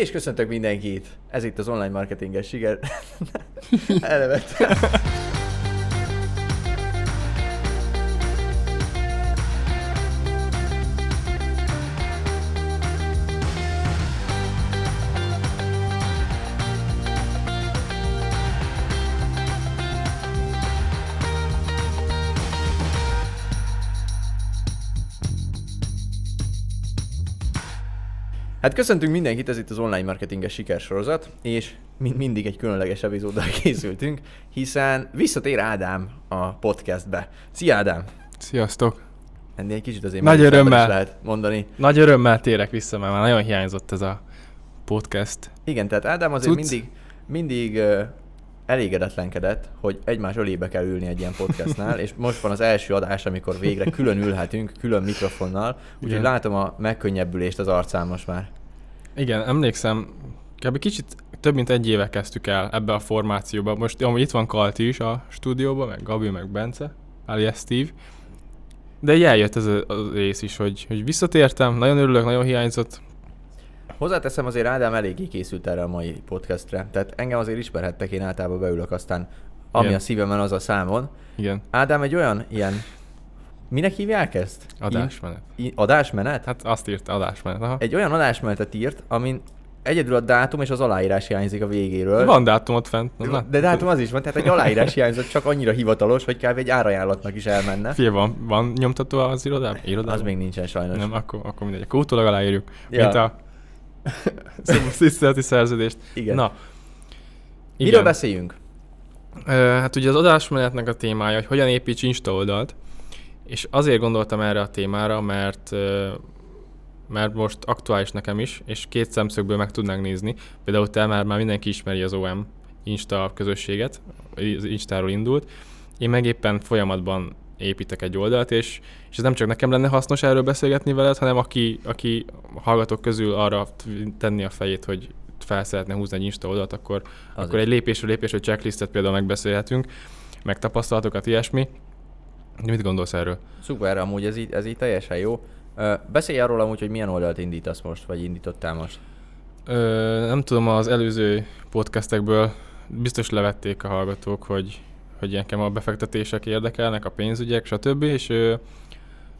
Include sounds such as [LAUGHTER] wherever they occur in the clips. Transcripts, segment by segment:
És köszöntök mindenkit! Ez itt az online marketinges siker. [LAUGHS] Elevett. Hát köszöntünk mindenkit, ez itt az online marketinges sikersorozat, és mint mindig egy különleges epizóddal [LAUGHS] készültünk, hiszen visszatér Ádám a podcastbe. Szia Ádám! Sziasztok! Ennél egy kicsit azért Nagy örömmel. is lehet mondani. Nagy örömmel térek vissza, mert már nagyon hiányzott ez a podcast. Igen, tehát Ádám azért Cucc. mindig, mindig elégedetlenkedett, hogy egymás ölébe kell ülni egy ilyen podcastnál, és most van az első adás, amikor végre külön ülhetünk, külön mikrofonnal, úgyhogy látom a megkönnyebbülést az arcán most már. Igen, emlékszem, kb. kicsit több mint egy éve kezdtük el ebbe a formációba. Most amúgy itt van Kalti is a stúdióban, meg Gabi, meg Bence, alias Steve. De így eljött ez az rész is, hogy, hogy visszatértem, nagyon örülök, nagyon hiányzott. Hozzáteszem, azért Ádám eléggé készült erre a mai podcastre, tehát engem azért ismerhettek, én általában beülök, aztán ami Igen. a szívemen, az a számon. Igen, Ádám egy olyan ilyen, minek hívják ezt? adásmenet. I- adásmenet? Hát azt írt adásmenet, aha. Egy olyan adásmenetet írt, amin egyedül a dátum és az aláírás hiányzik a végéről. Van dátumot fent. Na, De dátum az is van, tehát egy aláírás hiányzott, csak annyira hivatalos, hogy kb. egy árajánlatnak is elmenne. Fie, van, van nyomtató az irodában? irodában? Az még nincsen sajnos. Nem, akkor, akkor mindegy. Akkor utólag aláírjuk. Ja. Mint a [LAUGHS] tiszteleti szerződést. Igen. Na. Miről beszéljünk? Hát ugye az adásmenetnek a témája, hogy hogyan építs Insta oldalt, és azért gondoltam erre a témára, mert mert most aktuális nekem is, és két szemszögből meg tudnánk nézni. Például te már, már mindenki ismeri az OM Insta közösséget, az Instáról indult. Én meg éppen folyamatban építek egy oldalt, és, és ez nem csak nekem lenne hasznos erről beszélgetni veled, hanem aki, aki hallgatók közül arra tenni a fejét, hogy fel szeretne húzni egy Insta oldalt, akkor, Az akkor egy lépésről lépésről checklistet például megbeszélhetünk, meg tapasztalatokat, ilyesmi. De mit gondolsz erről? Szuper, amúgy ez így, ez így teljesen jó. Ö, Beszélj arról amúgy, hogy milyen oldalt indítasz most, vagy indítottál most. Ö, nem tudom, az előző podcastekből biztos levették a hallgatók, hogy, hogy engem a befektetések érdekelnek, a pénzügyek, stb. És ö,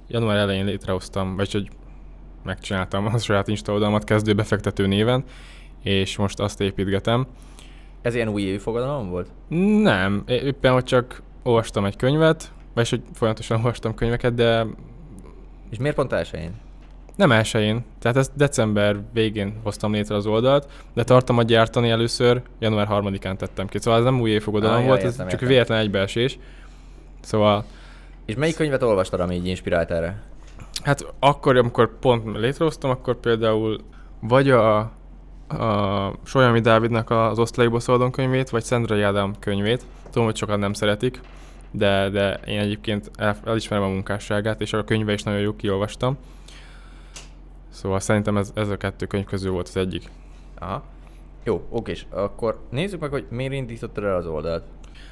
január elején létrehoztam, vagy hogy megcsináltam a saját Insta oldalamat kezdő befektető néven, és most azt építgetem. Ez ilyen új évi fogadalom volt? Nem, éppen, hogy csak olvastam egy könyvet, vagy hogy folyamatosan olvastam könyveket, de És miért pont elsőjén? Nem elsőjén, tehát ezt december végén hoztam létre az oldalt, de tartalmat gyártani először január 3-án tettem ki. Szóval ez nem új évfogadalom Ah, volt, értem, ez csak értem. véletlen egybeesés. Szóval, És melyik könyvet olvastad, ami így inspirált erre? hát akkor, amikor pont létrehoztam, akkor például vagy a, a Solyami Dávidnak az Osztalékból Szabadon könyvét, vagy Szendrai Ádám könyvét. Tudom, hogy sokan nem szeretik, de, de én egyébként el, elismerem a munkásságát, és a könyve is nagyon jó, kiolvastam. Szóval szerintem ez, ez a kettő könyv közül volt az egyik. Aha. Jó, okés. Akkor nézzük meg, hogy miért indítottad el az oldalt.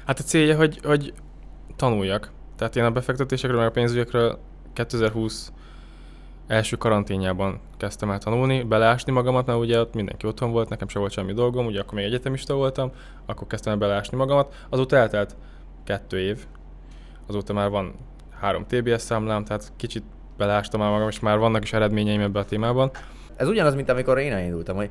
Hát a célja, hogy, hogy tanuljak. Tehát én a befektetésekről, meg a pénzügyekről 2020 első karanténjában kezdtem el tanulni, beleásni magamat, mert ugye ott mindenki otthon volt, nekem se volt semmi dolgom, ugye akkor még egyetemista voltam, akkor kezdtem el beleásni magamat. Azóta eltelt kettő év, azóta már van három TBS számlám, tehát kicsit beleástam már magam, és már vannak is eredményeim ebbe a témában. Ez ugyanaz, mint amikor én elindultam, hogy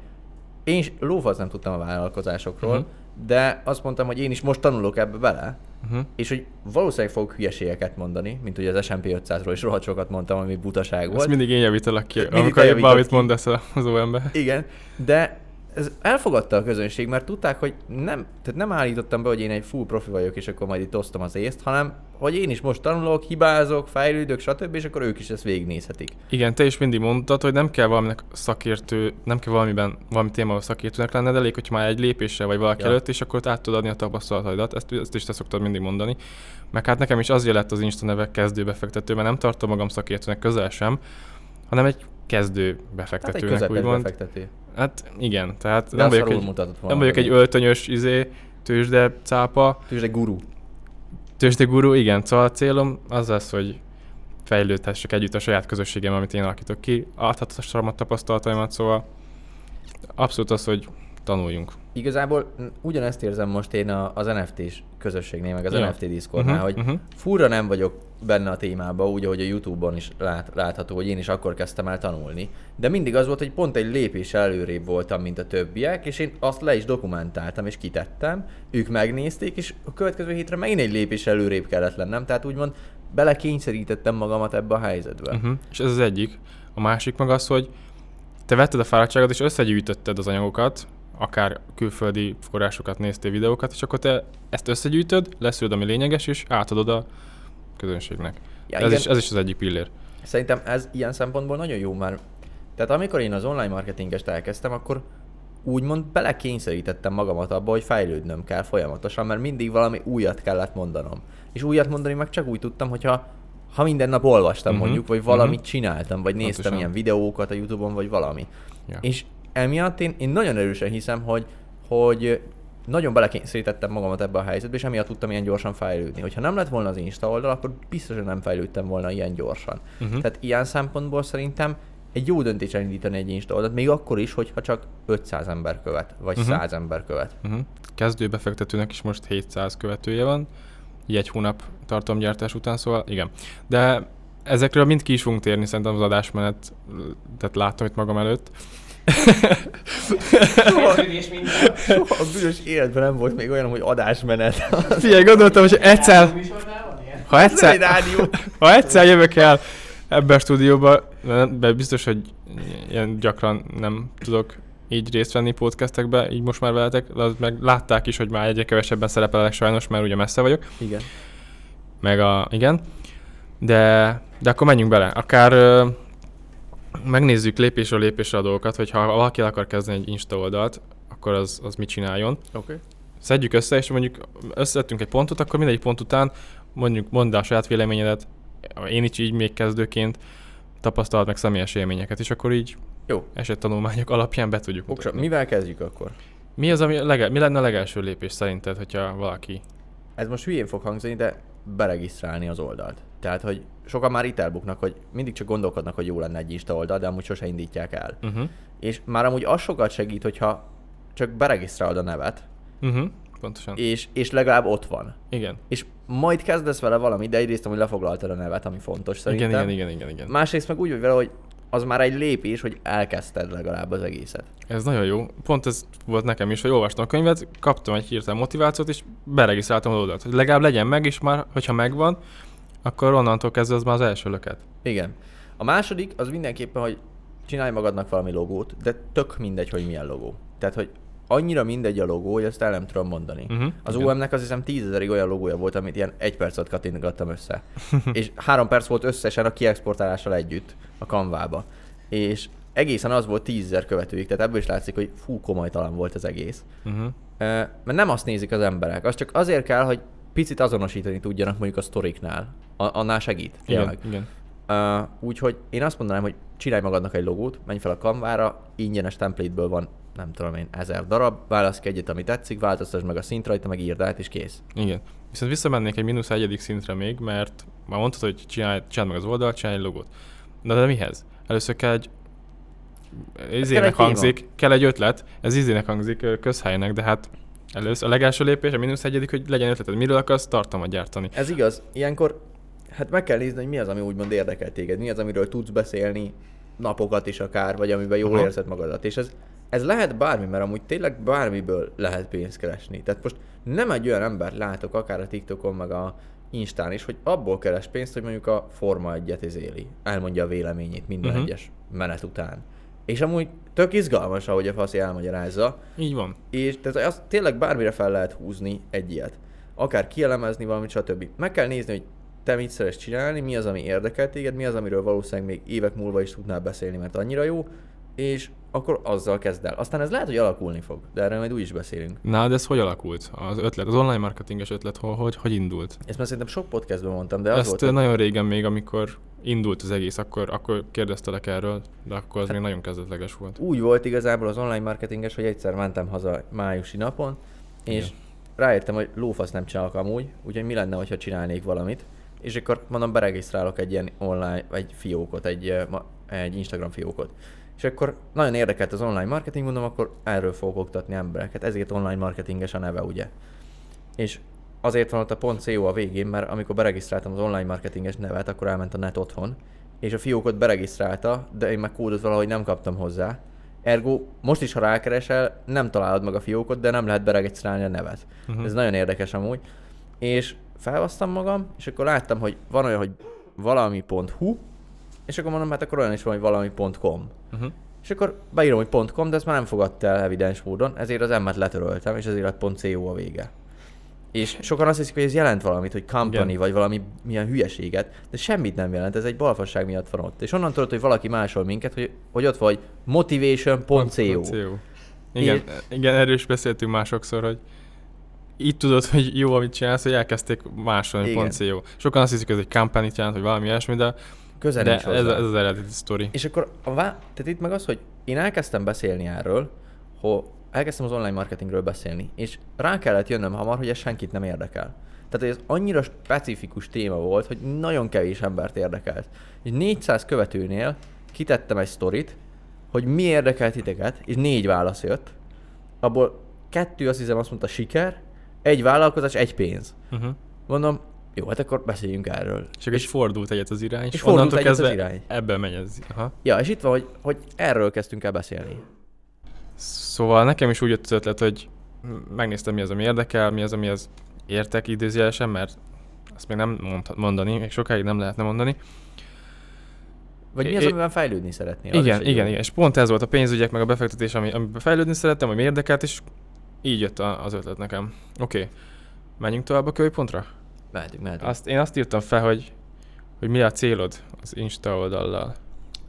én is lófasz nem tudtam a vállalkozásokról, Mhm. de azt mondtam, hogy én is most tanulok ebbe bele, Uh-huh. és hogy valószínűleg fogok hülyeségeket mondani, mint hogy az S&P 500-ról is rohadt sokat mondtam, ami butaság Ezt volt. mindig én javítalak ki, Mindig amikor valamit mondasz az OM-be. Igen, de ez elfogadta a közönség, mert tudták, hogy nem, tehát nem állítottam be, hogy én egy full profi vagyok, és akkor majd itt osztom az észt, hanem hogy én is most tanulok, hibázok, fejlődök, stb., és akkor ők is ezt végignézhetik. Igen, te is mindig mondtad, hogy nem kell valaminek szakértő, nem kell valamiben, valami témával szakértőnek lenned, elég, hogyha már egy lépéssel vagy valaki Ja. előtt, és akkor át tudod adni a tapasztalataidat. Ezt, ezt is te szoktad mindig mondani. Meg hát nekem is azért lett az Insta neve kezdő befektető, mert nem tartom magam szakértőnek közel sem, hanem egy kezdő Hát egy befektetőnek, úgymond. befektető. Hát igen, tehát De nem vagyok, egy, nem vagyok egy öltönyös izé, tőzsde cápa, Tőzsde guru. tőzsde guru, igen, szóval a célom az lesz, hogy fejlődhessek együtt a saját közösségem, amit én alakítok ki, adhatom a tapasztalataimat, szóval abszolút az, hogy tanuljunk. Igazából ugyanezt érzem most én az NFT-s közösségnél, meg az Ja. NFT Discordnál, Mhm, hogy mhm. furra nem vagyok benne a témába, úgy, ahogy a Youtube-on is lát, látható, hogy én is akkor kezdtem el tanulni. De mindig az volt, hogy pont egy lépés előrébb voltam, mint a többiek, és én azt le is dokumentáltam, és kitettem, ők megnézték, és a következő hétre megint egy lépés előrébb kellett lennem, tehát úgymond belekényszerítettem magamat ebbe a helyzetbe. Uh-huh. És ez az egyik. A másik meg az, hogy te vetted a fáradtságot, és összegyűjtötted az anyagokat, akár külföldi forrásokat néztél videókat, és akkor te ezt összegyűjtöd, leszűröd, ami lényeges, és átadod a közönségnek. Ja, ez, igen. is, ez is az egyik pillér. Szerintem ez ilyen szempontból nagyon jó már. Tehát amikor én az online marketingest elkezdtem, akkor úgymond belekényszerítettem magamat abba, hogy fejlődnöm kell folyamatosan, mert mindig valami újat kellett mondanom. És újat mondani meg csak úgy tudtam, hogyha ha minden nap olvastam Mhm, mondjuk, vagy valamit mhm. csináltam, vagy néztem Pontosan. ilyen videókat a Youtube-on, vagy valami. Ja. És emiatt én, én nagyon erősen hiszem, hogy, hogy nagyon belekényszerítettem magamat ebbe a helyzetbe, és emiatt tudtam ilyen gyorsan fejlődni. Hogyha nem lett volna az Insta oldal, akkor biztosan nem fejlődtem volna ilyen gyorsan. Mhm. Tehát ilyen szempontból szerintem egy jó döntés elindítani egy Insta oldalt, még akkor is, hogyha csak 500 ember követ, vagy Mhm. 100 ember követ. Uh-huh. Kezdő befektetőnek is most 700 követője van, így egy hónap tartalomgyártás után, szóval igen. De ezekről mind ki is fogunk térni, szerintem az adásmenet, tehát látom itt magam előtt. Minden. Soha a büdös életben nem volt még olyan, hogy adásmenet. Figyelj, gondoltam, hogy egyszer, ha egyszer, ha egyszer jövök el ebbe a stúdióba, de biztos, hogy ilyen gyakran nem tudok így részt venni podcastekbe, így most már veletek, de az meg látták is, hogy már egyre kevesebben szerepelek sajnos, mert ugye messze vagyok. Igen. meg a, igen, de, de akkor menjünk bele. Akár megnézzük lépésről lépésre a dolgokat, hogyha valaki el akar kezdeni egy Insta oldalt, akkor az, az mit csináljon. Oké. Okay. Szedjük össze, és mondjuk összetettünk egy pontot, akkor mindegyik pont után mondjuk mondd a saját véleményedet, én is így még kezdőként tapasztalat meg személyes élményeket, és akkor így Jó. esettanulmányok alapján be tudjuk Oksa, mutatni. mivel kezdjük akkor? Mi az, ami lege, mi lenne a legelső lépés szerinted, hogyha valaki... Ez most hülyén fog hangzani, de beregisztrálni az oldalt. Tehát, hogy sokan már itt elbuknak, hogy mindig csak gondolkodnak, hogy jó lenne egy Insta oldal, de amúgy sose indítják el. Uh-huh. És már amúgy az sokat segít, hogyha csak beregisztrálod a nevet, Uh-huh. Pontosan. és, és legalább ott van. Igen. És majd kezdesz vele valamit, de egyrészt hogy lefoglaltad a nevet, ami fontos szerintem. Igen, igen, igen, igen, igen. Másrészt meg úgy vagy vele, hogy az már egy lépés, hogy elkezdted legalább az egészet. Ez nagyon jó. Pont ez volt nekem is, hogy olvastam a könyvet, kaptam egy hirtelen motivációt, és beregisztráltam az oldalt. Hogy legalább legyen meg, és már, hogyha megvan, akkor onnantól kezdve az már az első löket. Igen. A második az mindenképpen, hogy csinálj magadnak valami logót, de tök mindegy, hogy milyen logó. Tehát, hogy annyira mindegy a logó, hogy ezt el nem tudom mondani. Uh-huh. Az Igen. OM-nek azt hiszem tízezerig olyan logója volt, amit ilyen egy percet kattintgattam össze. [LAUGHS] és három perc volt összesen a kiexportálással együtt a kanvába. És egészen az volt tízezer követőig, tehát ebből is látszik, hogy fú, komolytalan volt az egész. Uh-huh. Mert nem azt nézik az emberek, az csak azért kell, hogy picit azonosítani tudjanak mondjuk a sztoriknál. A- annál segít. tényleg. Igen, igen. Uh, úgyhogy én azt mondanám, hogy csinálj magadnak egy logót, menj fel a Canvára, ingyenes template-ből van, nem tudom én, ezer darab, válasz ki egyet, ami tetszik, változtasd meg a szint rajta, meg írd át, és kész. Igen. Viszont visszamennék egy mínusz egyedik szintre még, mert már mondtad, hogy csinálj, csináld meg az oldalt, csinálj egy logót. Na de mihez? Először kell egy izének egy téma. hangzik, kell egy ötlet, ez izének hangzik közhelynek, de hát először a legelső lépés, a mínusz egyedik, hogy legyen ötleted, miről akarsz tartalmat gyártani. Ez igaz, ilyenkor hát meg kell nézni, hogy mi az, ami úgymond érdekel téged, mi az, amiről tudsz beszélni napokat is akár, vagy amiben jól Aha. érzed magadat. És ez, ez lehet bármi, mert amúgy tényleg bármiből lehet pénzt keresni. Tehát most nem egy olyan embert látok, akár a TikTokon, meg a Instán is, hogy abból keres pénzt, hogy mondjuk a Forma egyet izéli, elmondja a véleményét minden uh-huh. egyes menet után. És amúgy tök izgalmas, ahogy a faszi elmagyarázza, Így van. és tehát az tényleg bármire fel lehet húzni egy ilyet. Akár kielemezni valamit, stb. Meg kell nézni, hogy te mit szeretsz csinálni, mi az, ami érdekel téged, mi az, amiről valószínűleg még évek múlva is tudnál beszélni, mert annyira jó, és akkor azzal kezd el. Aztán ez lehet, hogy alakulni fog, de erről majd úgy is beszélünk. Na, de ez hogy alakult? Az ötlet, az online marketinges ötlet, hogy, hogy, hogy indult? Ezt már szerintem sok podcastban mondtam, de az Ezt volt, ö, hogy nagyon régen még, amikor indult az egész, akkor, akkor kérdeztelek erről, de akkor az Hát- még nagyon kezdetleges volt. úgy volt igazából az online marketinges, hogy egyszer mentem haza májusi napon, és Igen. rájöttem, hogy lófasz nem csinálok amúgy, úgyhogy mi lenne, ha csinálnék valamit. És akkor mondom, beregisztrálok egy ilyen online, egy fiókot, egy, egy Instagram fiókot. És akkor nagyon érdekelt az online marketing, mondom, akkor erről fogok oktatni embereket. Ezért online marketinges a neve, ugye. És azért van ott a pont .co a végén, mert amikor beregisztráltam az online marketinges nevet, akkor elment a net otthon, és a fiókot beregisztrálta, de én meg kódot valahogy nem kaptam hozzá. Ergo, most is, ha rákeresel, nem találod meg a fiókot, de nem lehet beregisztrálni a nevet. Uh-huh. Ez nagyon érdekes amúgy. És felhoztam magam, és akkor láttam, hogy van olyan, hogy valami.hu, és akkor mondom, hát akkor olyan is van, hogy valami.com. Uh-huh. És akkor beírom, hogy .com, de ezt már nem fogadta el evidens módon, ezért az M-et letöröltem, és ezért lett .co a vége. És sokan azt hiszik, hogy ez jelent valamit, hogy company, Igen. vagy valami milyen hülyeséget, de semmit nem jelent, ez egy balfasság miatt van ott. És onnan tudod, hogy valaki másol minket, hogy, hogy ott vagy motivation.co. CO. Igen, igen, erről is beszéltünk már sokszor, hogy így tudod, hogy jó, amit csinálsz, hogy elkezdték másolni, pont CO. Sokan azt hiszik, hogy ez egy company jelent, vagy valami ilyesmi, de, Közel de nincs ez, hozzá. ez, az eredeti sztori. És akkor a vá... Tehát itt meg az, hogy én elkezdtem beszélni erről, hogy elkezdtem az online marketingről beszélni, és rá kellett jönnöm hamar, hogy ez senkit nem érdekel. Tehát ez annyira specifikus téma volt, hogy nagyon kevés embert érdekelt. És 400 követőnél kitettem egy sztorit, hogy mi érdekelt titeket, és négy válasz jött. Abból kettő azt hiszem azt mondta siker, egy vállalkozás, egy pénz. Uh-huh. Mondom, jó, hát akkor beszéljünk erről. És egy fordult egyet az irány, és, és onnantól egyet az kezdve irány. ebben megy ez. Aha. Ja, és itt van, hogy, hogy erről kezdtünk el beszélni. Szóval nekem is úgy jött az ötlet, hogy megnéztem, mi az, ami érdekel, mi az, ami az értek idézőjelesen, mert azt még nem mondhat mondani, még sokáig nem lehetne mondani. Vagy mi az, amiben fejlődni szeretnél? Az Igen, igen, jó. igen, és pont ez volt a pénzügyek, meg a befektetés, ami, amiben fejlődni szerettem, ami érdekelt, és így jött a, az ötlet nekem. Oké, okay. menjünk tovább a kölypontra? Mehetünk, mehetünk. Azt, én azt írtam fel, hogy, hogy mi a célod az Insta oldallal.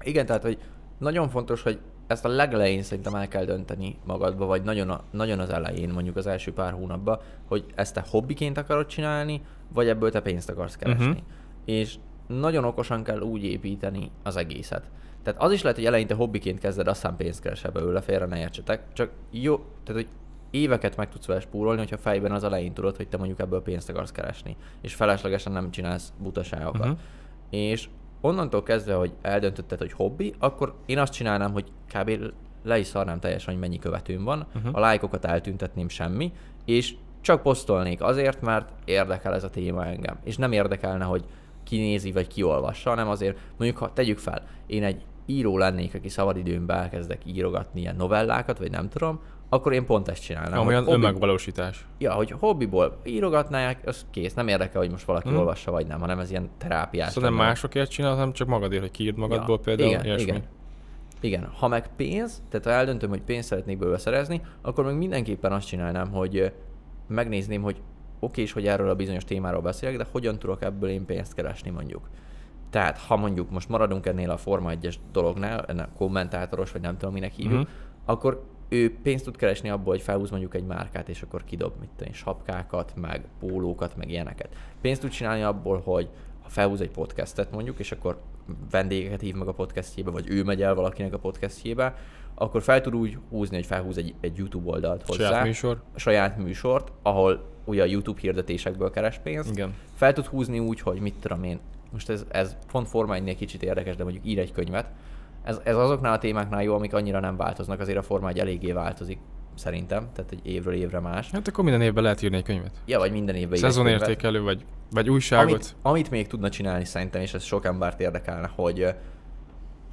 Igen, tehát, hogy nagyon fontos, hogy ezt a legelején szerintem el kell dönteni magadba, vagy nagyon, a, nagyon az elején, mondjuk az első pár hónapban, hogy ezt te hobbiként akarod csinálni, vagy ebből te pénzt akarsz keresni. Uh-huh. És nagyon okosan kell úgy építeni az egészet. Tehát az is lehet, hogy eleinte hobbiként kezded, aztán pénzt keresel belőle, félre ne értsetek. Csak jó, tehát hogy éveket meg tudsz vele spórolni, hogyha fejben az elején tudod, hogy te mondjuk ebből pénzt akarsz keresni, és feleslegesen nem csinálsz butaságokat. Uh-huh. És onnantól kezdve, hogy eldöntötted, hogy hobbi, akkor én azt csinálnám, hogy kb. le is szarnám teljesen, hogy mennyi követőm van, uh-huh. a lájkokat eltüntetném semmi, és csak posztolnék azért, mert érdekel ez a téma engem. És nem érdekelne, hogy ki nézi, vagy ki olvassa, hanem azért, mondjuk ha tegyük fel, én egy író lennék, aki szabadidőmben elkezdek írogatni ilyen novellákat, vagy nem tudom, akkor én pont ezt csinálnám. hogy Olyan hobbi- önmegvalósítás. Ja, hogy hobbiból írogatnák, az kész. Nem érdekel, hogy most valaki hmm. olvassa, vagy nem, hanem ez ilyen terápiás. Szóval nem másokért csinálod, hanem csak magadért, hogy kiírd magadból Ja, például. igen, ilyesmi. igen. Igen, ha meg pénz, tehát ha eldöntöm, hogy pénzt szeretnék belőle szerezni, akkor meg mindenképpen azt csinálnám, hogy megnézném, hogy oké, és hogy erről a bizonyos témáról beszélek, de hogyan tudok ebből én pénzt keresni mondjuk. Tehát, ha mondjuk most maradunk ennél a Forma 1-es dolognál, ennek kommentátoros, vagy nem tudom, minek hívjuk, Mhm. akkor ő pénzt tud keresni abból, hogy felhúz mondjuk egy márkát, és akkor kidob, mit tudom, sapkákat, meg pólókat, meg ilyeneket. Pénzt tud csinálni abból, hogy ha felhúz egy podcastet mondjuk, és akkor vendégeket hív meg a podcastjébe, vagy ő megy el valakinek a podcastjébe, akkor fel tud úgy húzni, hogy felhúz egy, egy YouTube oldalt hozzá. Saját műsor. Saját műsort, ahol ugye a YouTube hirdetésekből keres pénzt. Igen. Fel tud húzni úgy, hogy mit tudom én, most ez, ez pont Forma 1 kicsit érdekes, de mondjuk ír egy könyvet. Ez, ez azoknál a témáknál jó, amik annyira nem változnak, azért a Forma 1 eléggé változik, szerintem, tehát egy évről évre más. Hát akkor minden évben lehet írni egy könyvet. Ja, vagy minden évben egy. Szezonértékelő, vagy, vagy újságot. Amit, amit még tudna csinálni szerintem, és ez sok embert érdekelne, hogy,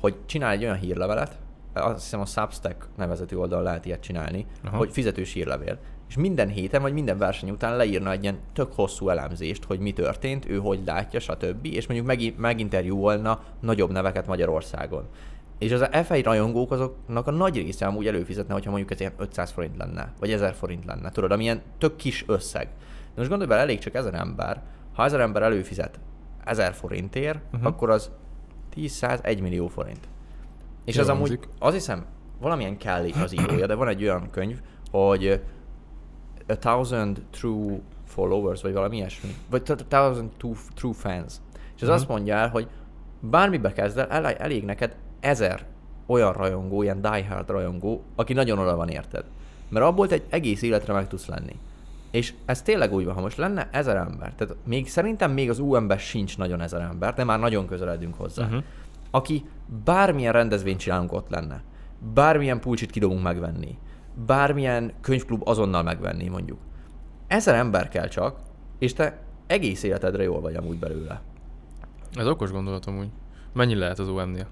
hogy csinál egy olyan hírlevelet, azt hiszem a Substack nevezetű oldalon lehet ilyet csinálni. Aha. hogy fizetős hírlevél. És minden héten, vagy minden verseny után leírna egy ilyen tök hosszú elemzést, hogy mi történt, ő hogy látja, stb. És mondjuk meg, meginterjúolna nagyobb neveket Magyarországon. És az F1 rajongók azoknak a nagy része amúgy előfizetne, hogyha mondjuk ez ilyen 500 forint lenne, vagy 1000 forint lenne. Tudod, amilyen tök kis összeg. De most gondolj bele, elég csak ezer ember. Ha ezer ember előfizet 1000 forintért, uh-huh. akkor az 10 1 millió forint. És Jól az amúgy, hangzik. azt hiszem, valamilyen Kelly az írója, de van egy olyan könyv, hogy A Thousand True Followers, vagy valami ilyesmi. Vagy a Thousand True, Fans. És az Mhm. azt mondja el, hogy bármibe kezd el, elég neked ezer olyan rajongó, ilyen diehard rajongó, aki nagyon oda van érted. Mert abból te egy egész életre meg tudsz lenni. És ez tényleg úgy van, ha most lenne ezer ember, tehát még szerintem még az UM-ben sincs nagyon ezer ember, de már nagyon közeledünk hozzá, uh-huh. aki bármilyen rendezvényt csinálunk ott lenne. bármilyen pulcsit kidobunk megvenni, bármilyen könyvklub azonnal megvenni mondjuk. Ezer ember kell csak, és te egész életedre jól vagy amúgy belőle. Ez okos gondolatom úgy. Mennyi lehet az OM-nél?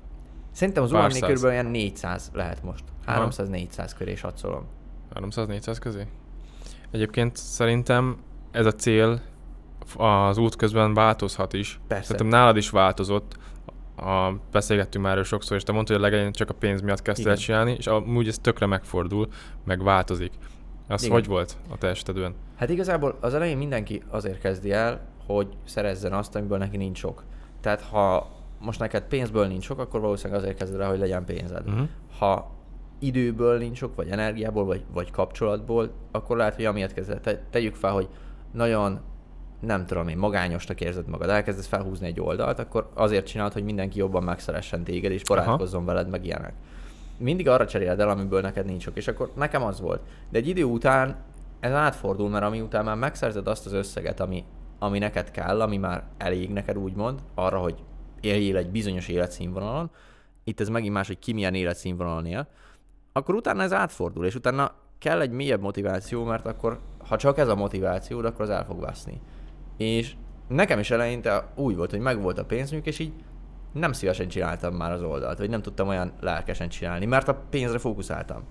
Szerintem az száz. körülbelül olyan 400 lehet most. Aha. 300-400 köré satszolom. 300-400 közé? Egyébként szerintem ez a cél az út közben változhat is. Persze. Szerintem nálad is változott. A, beszélgettünk már erről sokszor, és te mondtad, hogy a legelején csak a pénz miatt kezdted el csinálni, és amúgy ez tökre megfordul, meg változik. Az Igen. hogy volt a te esetedben? Hát igazából az elején mindenki azért kezdi el, hogy szerezzen azt, amiből neki nincs sok. Tehát ha most neked pénzből nincs sok, akkor valószínűleg azért kezded el, hogy legyen pénzed. Uh-huh. Ha időből nincs sok, vagy energiából, vagy, vagy kapcsolatból, akkor lehet, hogy amiatt kezded. Te, tegyük fel, hogy nagyon nem tudom én, magányosnak érzed magad, elkezdesz felhúzni egy oldalt, akkor azért csinálod, hogy mindenki jobban megszeressen téged, és barátkozzon veled, meg ilyenek. Mindig arra cseréled el, amiből neked nincs sok, és akkor nekem az volt. De egy idő után ez átfordul, mert ami után már megszerzed azt az összeget, ami, ami neked kell, ami már elég neked úgymond, arra, hogy éljél egy bizonyos életszínvonalon, itt ez megint más, hogy ki milyen életszínvonalon él, akkor utána ez átfordul, és utána kell egy mélyebb motiváció, mert akkor, ha csak ez a motiváció, akkor az el fog veszni. És nekem is eleinte úgy volt, hogy megvolt a pénzünk, és így nem szívesen csináltam már az oldalt, vagy nem tudtam olyan lelkesen csinálni, mert a pénzre fókuszáltam.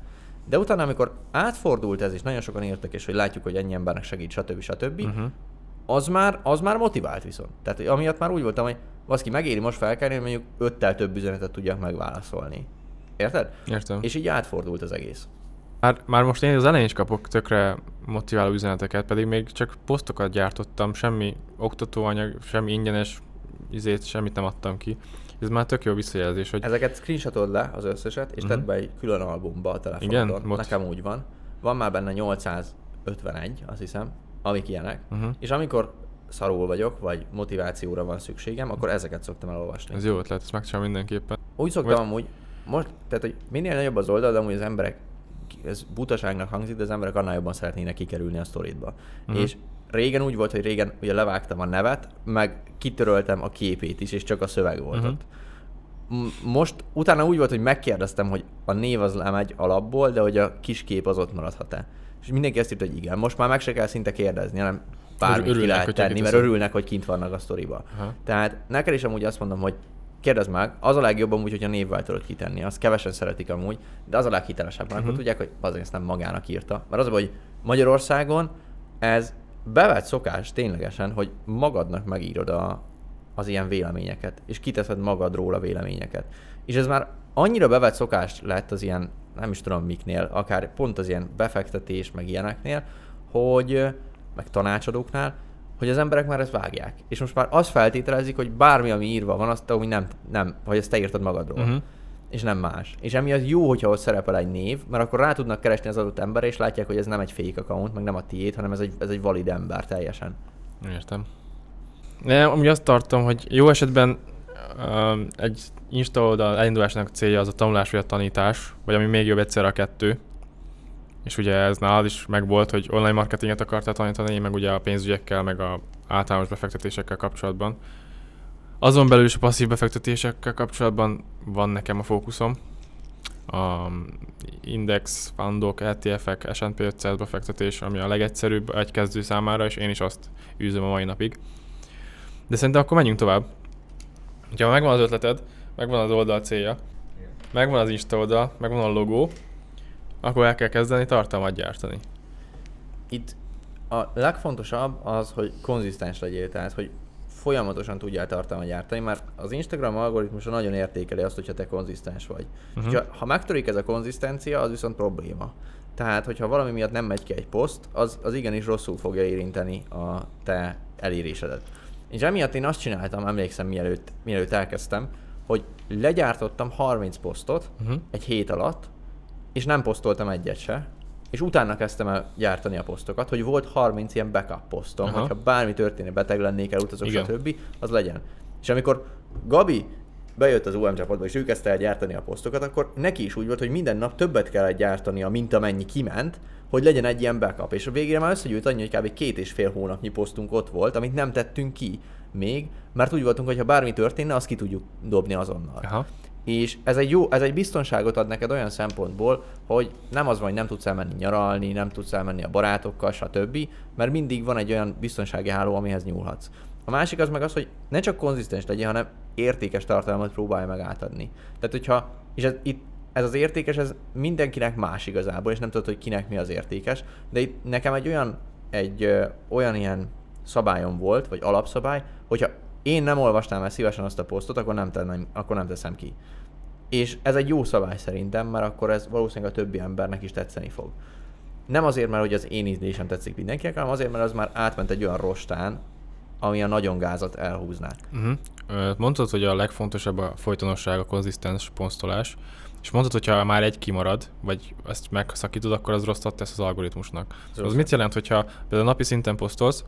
De utána, amikor átfordult ez, és nagyon sokan írtak, és hogy látjuk, hogy ennyi embernek segít, stb. stb., Uh-huh. az már, az már motivált viszont. Tehát amiatt már úgy voltam, hogy baszki, megéri most felkelni, hogy mondjuk öttel több üzenetet tudjak megválaszolni. Érted? Értem. És így átfordult az egész. Már, már most én az elején is kapok tökre motiváló üzeneteket, pedig még csak posztokat gyártottam, semmi oktatóanyag, semmi ingyenes izét, semmit nem adtam ki. Ez már tök jó visszajelzés, hogy Ezeket screenshotod le az összeset, és Mhm. tedd be egy külön albumba a telefonodon. Igen? Mot- Nekem úgy van. Van már benne 851, azt hiszem, amik ilyenek. uh-huh. És amikor szarul vagyok, vagy motivációra van szükségem, akkor ezeket szoktam elolvasni. ez jó ötlet, ezt megcsinálom mindenképpen. Úgy szoktam Vagy- amúgy, most, tehát hogy minél nagyobb az oldal, de amúgy az emberek, ez butaságnak hangzik, de az emberek annál jobban szeretnének kikerülni a sztoritba. Mhm. És régen úgy volt, hogy régen ugye levágtam a nevet, meg kitöröltem a képét is, és csak a szöveg volt Mhm. ott. Most utána úgy volt, hogy megkérdeztem, hogy a név az lemegy alapból, de hogy a kis kép az ott maradhat-e. És mindenki ezt írta, hogy igen. Most már meg se kell szinte kérdezni, hanem bármit ki örülnek, lehet hogyha tenni, mert örülnek, hogy kint vannak a sztoriba. Aha. Tehát neked is amúgy azt mondom, hogy kérdezd meg, az a legjobb amúgy, hogyha névvel tudod kitenni, azt kevesen szeretik amúgy, de az a leghitelesebb, mert Mhm. tudják, hogy azért ezt nem magának írta. Mert az a hogy Magyarországon ez bevett szokás ténylegesen, hogy magadnak megírod a, az ilyen véleményeket, és kiteszed magadról a véleményeket. És ez már annyira bevett szokás lett az ilyen, nem is tudom miknél, akár pont az ilyen befektetés, meg ilyeneknél, hogy meg tanácsadóknál, hogy az emberek már ezt vágják. És most már azt feltételezik, hogy bármi, ami írva van, azt hogy nem, nem, hogy ezt te írtad magadról. Uh-huh. És nem más. És emiatt jó, hogyha ott szerepel egy név, mert akkor rá tudnak keresni az adott emberre, és látják, hogy ez nem egy fake account, meg nem a tiéd, hanem ez egy, ez egy valid ember teljesen. Értem. De amúgy azt tartom, hogy jó esetben um, egy Insta oldal elindulásnak célja az a tanulás vagy a tanítás, vagy ami még jobb egyszer a kettő. És ugye ez nálad is megvolt, hogy online marketinget akartál tanítani, én meg ugye a pénzügyekkel, meg a általános befektetésekkel kapcsolatban. Azon belül is a passzív befektetésekkel kapcsolatban van nekem a fókuszom. A index, fundok, ETF-ek, S&P 500 befektetés, ami a legegyszerűbb egy kezdő számára, és én is azt űzöm a mai napig. De szerintem akkor menjünk tovább. Ha megvan az ötleted, megvan az oldal célja, megvan az Insta oldal, megvan a logó, akkor el kell kezdeni tartalmat gyártani. Itt a legfontosabb az, hogy konzisztens legyél, tehát hogy folyamatosan tudjál tartalmat gyártani, mert az Instagram algoritmusa nagyon értékeli azt, hogyha te konzisztens vagy. Mhm. Uh-huh. Ha, ha megtörik ez a konzisztencia, az viszont probléma. Tehát, hogyha valami miatt nem megy ki egy poszt, az, az igenis rosszul fogja érinteni a te elérésedet. És emiatt én azt csináltam, emlékszem, mielőtt, mielőtt elkezdtem, hogy legyártottam 30 posztot Uh-huh. egy hét alatt, és nem posztoltam egyet se, és utána kezdtem el gyártani a posztokat, hogy volt 30 ilyen backup posztom, Aha. hogyha bármi történik, beteg lennék, elutazok, Igen. stb., az legyen. És amikor Gabi bejött az UM csapatba, és ő kezdte el gyártani a posztokat, akkor neki is úgy volt, hogy minden nap többet kellett gyártania, mint amennyi kiment, hogy legyen egy ilyen backup. És a végére már összegyűlt annyi, hogy kb. két és fél hónapnyi posztunk ott volt, amit nem tettünk ki még, mert úgy voltunk, hogy ha bármi történne, azt ki tudjuk dobni azonnal. Aha. És ez egy jó, ez egy biztonságot ad neked olyan szempontból, hogy nem az van, hogy nem tudsz elmenni nyaralni, nem tudsz elmenni a barátokkal, stb., mert mindig van egy olyan biztonsági háló, amihez nyúlhatsz. A másik az meg az, hogy ne csak konzisztens legyen, hanem értékes tartalmat próbálj meg átadni. Tehát, hogyha, és ez, itt ez az értékes, ez mindenkinek más igazából, és nem tudod, hogy kinek mi az értékes, de itt nekem egy olyan, egy ö, olyan ilyen szabályom volt, vagy alapszabály, hogyha én nem olvastam el szívesen azt a posztot, akkor nem, tenném, akkor nem teszem ki. És ez egy jó szabály szerintem, mert akkor ez valószínűleg a többi embernek is tetszeni fog. Nem azért, mert hogy az én ízlésem tetszik mindenkinek, hanem azért, mert az már átment egy olyan rostán, ami a nagyon gázat elhúzná. Uh-huh. Mondtad, hogy a legfontosabb a folytonosság, a konzisztens posztolás, és mondtad, hogy ha már egy kimarad, vagy ezt megszakítod, akkor az rosszat tesz az algoritmusnak. Az, az mit jelent, hogyha például napi szinten posztolsz,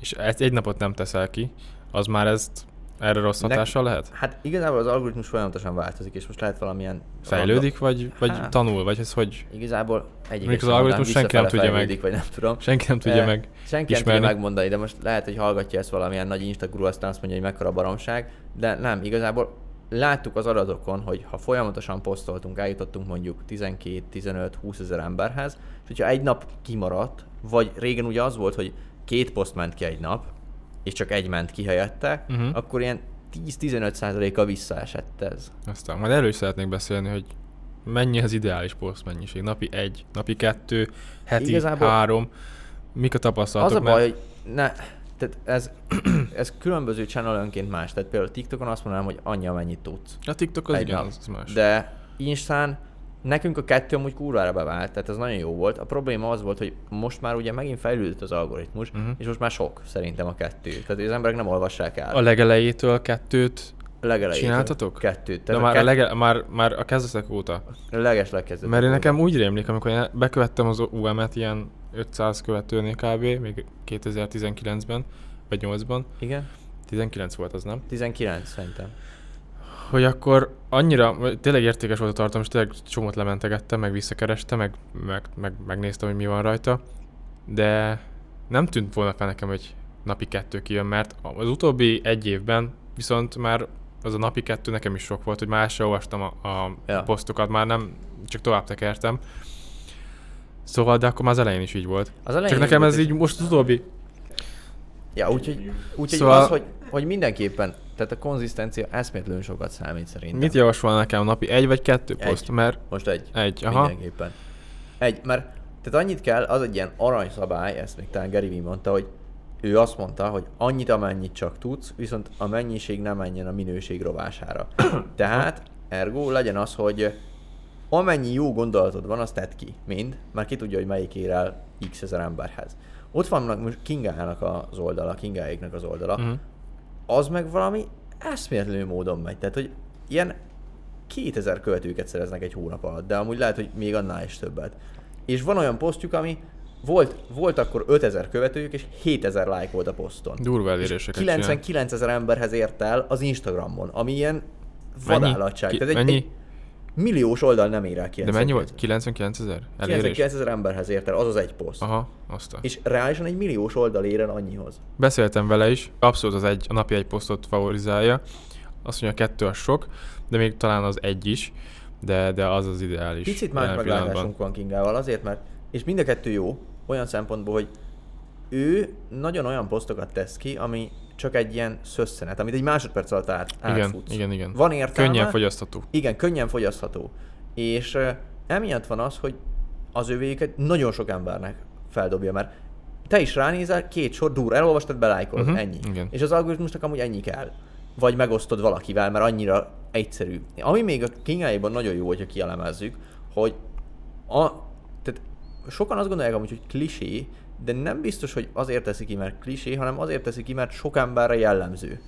és egy napot nem teszel ki, az már ezt erre rossz hatással lehet? Hát igazából az algoritmus folyamatosan változik, és most lehet valamilyen... Fejlődik, vagy, vagy Hát. tanul, vagy ez hogy? Igazából egyik Mondjuk az algoritmus senki nem tudja meg. Vagy nem tudom. Senki nem tudja Eh, meg Senki nem tudja megmondani, de most lehet, hogy hallgatja ezt valamilyen nagy Instaguru, aztán azt mondja, hogy mekkora baromság, de nem, igazából láttuk az adatokon, hogy ha folyamatosan posztoltunk, eljutottunk mondjuk 12-15-20 ezer emberhez, és hogyha egy nap kimaradt, vagy régen ugye az volt, hogy két poszt ment ki egy nap, és csak egy ment ki helyette, uh-huh. akkor ilyen 10-15%-a visszaesett ez. Aztán majd erről is szeretnék beszélni, hogy mennyi az ideális poszt mennyiség. Napi egy, napi kettő, heti Igazából- három. Mik a tapasztalatok? Az a Mert- baj, hogy ne, tehát ez, [CLEARS THROAT] ez különböző channelönként más. Tehát például TikTokon azt mondanám, hogy annyi, amennyit tudsz. A TikTok az Egy igen, nap. az más. De Instán nekünk a kettő amúgy kurvára bevált, tehát ez nagyon jó volt. A probléma az volt, hogy most már ugye megint fejlődött az algoritmus, uh-huh. és most már sok szerintem a kettő. Tehát az emberek nem olvassák el. A legelejétől kettőt, legelejétől. csináltatok? Kettőt. de már, a, a kett... lege, már, már a kezdetek óta. leges legkezdett. Mert én nekem úgy rémlik, amikor én bekövettem az UM-et ilyen 500 követőnél kb. még 2019-ben, vagy 8-ban. Igen? 19 volt az, nem? 19 szerintem. Hogy akkor annyira, tényleg értékes volt a tartalom, és tényleg csomót lementegettem, meg visszakerestem, meg, meg, meg, megnéztem, hogy mi van rajta, de nem tűnt volna fel nekem, hogy napi kettő kijön, mert az utóbbi egy évben viszont már az a napi kettő nekem is sok volt, hogy már se olvastam a, a Ja. posztokat, már nem, csak tovább tekertem. Szóval, de akkor már az elején is így volt. Az elején Csak nekem ez így most az utóbbi Ja, úgyhogy, úgyhogy szóval... az, hogy, hogy mindenképpen, tehát a konzisztencia eszmétlenül sokat számít szerintem. Mit javasol nekem napi? Egy vagy kettő Egy. poszt? Mert Most egy. egy, aha. Mindenképpen. Egy, mert tehát annyit kell, az egy ilyen aranyszabály, ezt még talán Gary Vee mondta, hogy ő azt mondta, hogy annyit, amennyit csak tudsz, viszont a mennyiség nem menjen a minőség rovására. [COUGHS] Tehát, ergo legyen az, hogy amennyi jó gondolatod van, azt tedd ki, mind, mert ki tudja, hogy melyik ér el x ezer emberhez. Ott vannak most Kingának az oldala, Kingáéknak az oldala, Mhm. Az meg valami eszméletlenül módon megy. Tehát, hogy ilyen 2000 követőket szereznek egy hónap alatt, de amúgy lehet, hogy még annál is többet. És van olyan posztjuk, ami volt, volt akkor 5000 követőjük, és 7000 like volt a poszton. durva És eléréseket csinál. 99 ezer emberhez ért el az Instagramon, ami ilyen Mennyi? vadállatság. Ki- Tehát egy, mennyi? egy milliós oldal nem ér el De mennyi volt? 99 99 ezer? Elérés? 99 ezer emberhez ért el, az az egy poszt. Aha, azt a. És reálisan egy milliós oldal ér el annyihoz. Beszéltem vele is, abszolút az egy, a napi egy posztot favorizálja. Azt mondja, a kettő az sok, de még talán az egy is, de, de az az ideális. Picit más meglátásunk van Kingával azért, mert, és mind a kettő jó, olyan szempontból, hogy ő nagyon olyan posztokat tesz ki, ami csak egy ilyen szösszenet, amit egy másodperc alatt át, Igen, átfutsz. igen, igen. Van értelme. Könnyen fogyasztható. Igen, könnyen fogyasztható. És uh, emiatt van az, hogy az övéket nagyon sok embernek feldobja, mert te is ránézel, két sor dur, elolvastad, belájkolod, uh-huh, ennyi. igen. És az algoritmusnak amúgy ennyi kell. Vagy megosztod valakivel, mert annyira egyszerű. Ami még a Kingáiban nagyon jó, hogyha kielemezzük, hogy a, tehát sokan azt gondolják amúgy, hogy klisé, de nem biztos, hogy azért teszi ki, mert klisé, hanem azért teszi ki, mert sok emberre jellemző.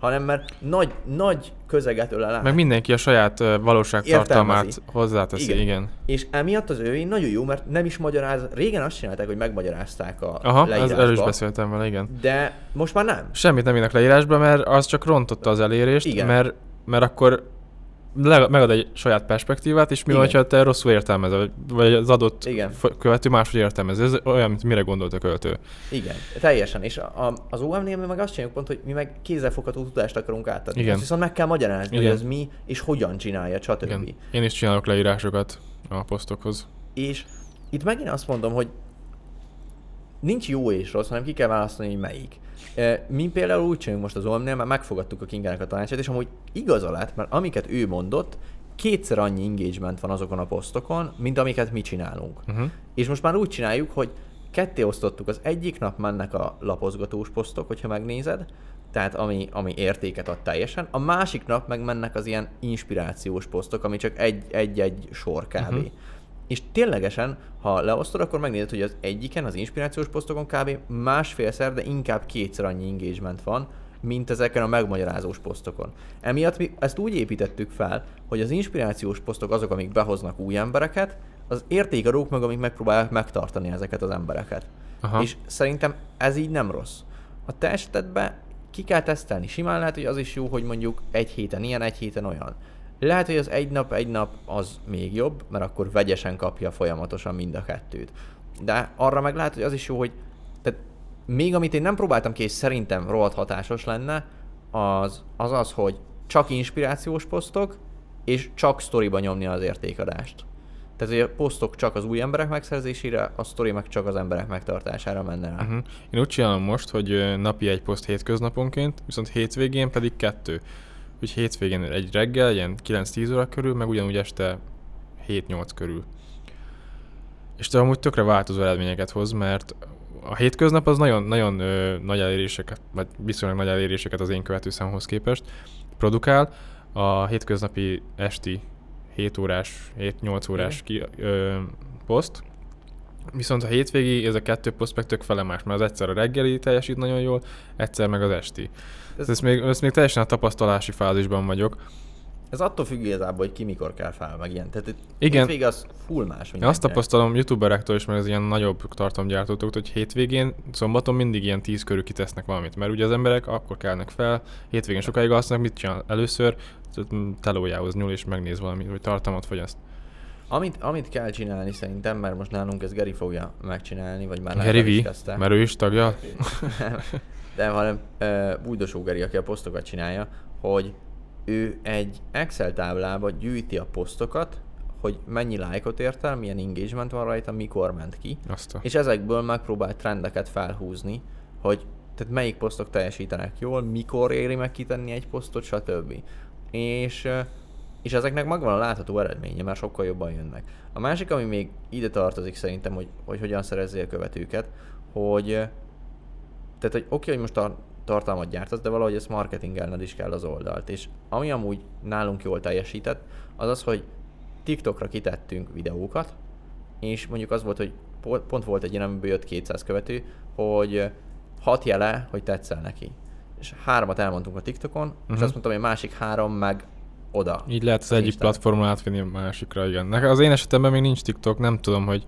Hanem mert nagy, nagy közeget ölel át. Meg mindenki a saját valóságtartalmát hozzáteszi, igen. igen. És emiatt az övé nagyon jó, mert nem is magyaráz. Régen azt csinálták, hogy megmagyarázták a Aha, leírásba, erről is beszéltem vele, igen. de most már nem. Semmit nem írnak leírásba, mert az csak rontotta az elérést, Igen. mert, mert akkor le- megad egy saját perspektívát, és mi van, ha te rosszul értelmezed, vagy- az adott Igen. követő máshogy értelmez. Ez olyan, mint mire gondolt a költő. Igen, teljesen. És a, a, az OM-nél meg azt csináljuk pont, hogy mi meg kézzelfogható tudást akarunk átadni. Igen. Azt viszont meg kell magyarázni, Igen. hogy ez mi, és hogyan csinálja, stb. Igen. Én is csinálok leírásokat a posztokhoz. És itt megint azt mondom, hogy nincs jó és rossz, hanem ki kell választani, hogy melyik. Mi például úgy csinálunk most az OM-nél, mert megfogadtuk a Kingának a tanácsát, és amúgy igaza lett, mert amiket ő mondott, kétszer annyi engagement van azokon a posztokon, mint amiket mi csinálunk. Uh-huh. És most már úgy csináljuk, hogy ketté osztottuk, az egyik nap mennek a lapozgatós posztok, hogyha megnézed, tehát ami, ami értéket ad teljesen, a másik nap meg mennek az ilyen inspirációs posztok, ami csak egy- egy-egy sor kb. Uh-huh. És ténylegesen, ha leosztod, akkor megnézed, hogy az egyiken, az inspirációs posztokon kb. másfélszer, de inkább kétszer annyi engagement van, mint ezeken a megmagyarázós posztokon. Emiatt mi ezt úgy építettük fel, hogy az inspirációs posztok azok, amik behoznak új embereket, az értékadók meg, amik megpróbálják megtartani ezeket az embereket. Aha. És szerintem ez így nem rossz. A te esetedben ki kell tesztelni. Simán lehet, hogy az is jó, hogy mondjuk egy héten ilyen, egy héten olyan. Lehet, hogy az egy nap, egy nap az még jobb, mert akkor vegyesen kapja folyamatosan mind a kettőt. De arra meg lehet, hogy az is jó, hogy tehát még amit én nem próbáltam ki, és szerintem rohadt hatásos lenne, az az, az hogy csak inspirációs posztok, és csak sztoriba nyomni az értékadást. Tehát, hogy a posztok csak az új emberek megszerzésére, a sztori meg csak az emberek megtartására menne rá. Uh-huh. Én úgy csinálom most, hogy napi egy poszt hétköznaponként, viszont hétvégén pedig kettő. Úgy hétvégén egy reggel, ilyen 9-10 óra körül, meg ugyanúgy este 7-8 körül. És te amúgy tökre változó eredményeket hoz, mert a hétköznap az nagyon, nagyon ö, nagy eléréseket, vagy viszonylag nagy eléréseket az én követőszámhoz képest produkál. A hétköznapi esti 7 órás, 7-8 órás ki, ö, poszt, Viszont a hétvégi, ez a kettő meg tök felemás, mert az egyszer a reggeli teljesít nagyon jól, egyszer meg az esti. Ez- Ez, ez még, ez még teljesen a tapasztalási fázisban vagyok. Ez attól függ igazából, hogy ki mikor kell fel, meg ilyen. Tehát Igen. hétvége az full más. Én azt tapasztalom youtuberektől is, meg az ilyen nagyobb tartalomgyártótól, hogy hétvégén, szombaton mindig ilyen 10 körül kitesznek valamit, mert ugye az emberek akkor kelnek fel, hétvégén sokáig alszanak, mit csinál először, telójához nyúl és megnéz valamit, vagy tartalmat fogyaszt. Amit, amit kell csinálni szerintem, mert most nálunk ez Geri fogja megcsinálni, vagy már el is kezdte. mert ő is tagja. [LAUGHS] De hanem uh, Bújdosó Geri, aki a posztokat csinálja, hogy ő egy Excel táblába gyűjti a posztokat, hogy mennyi lájkot ért el, milyen engagement van rajta, mikor ment ki, Azt és ezekből megpróbál trendeket felhúzni, hogy tehát melyik posztok teljesítenek jól, mikor éri meg kitenni egy posztot, stb. És, és ezeknek megvan a látható eredménye, mert sokkal jobban jönnek. A másik, ami még ide tartozik szerintem, hogy, hogy hogyan szerezzél követőket, hogy ö, tehát, hogy oké, hogy most a tartalmat gyártasz, de valahogy ezt marketingelned is kell az oldalt. És ami amúgy nálunk jól teljesített, az az, hogy TikTokra kitettünk videókat, és mondjuk az volt, hogy po- pont volt egy ilyen, amiből jött 200 követő, hogy hat jele, hogy tetszel neki. És hármat elmondtunk a TikTokon, uh-huh. és Mhm. azt mondtam, hogy a másik három meg oda. Így lehet az Az egyik platformon átvinni a másikra, igen. Nekem az én esetemben még nincs TikTok, nem tudom, hogy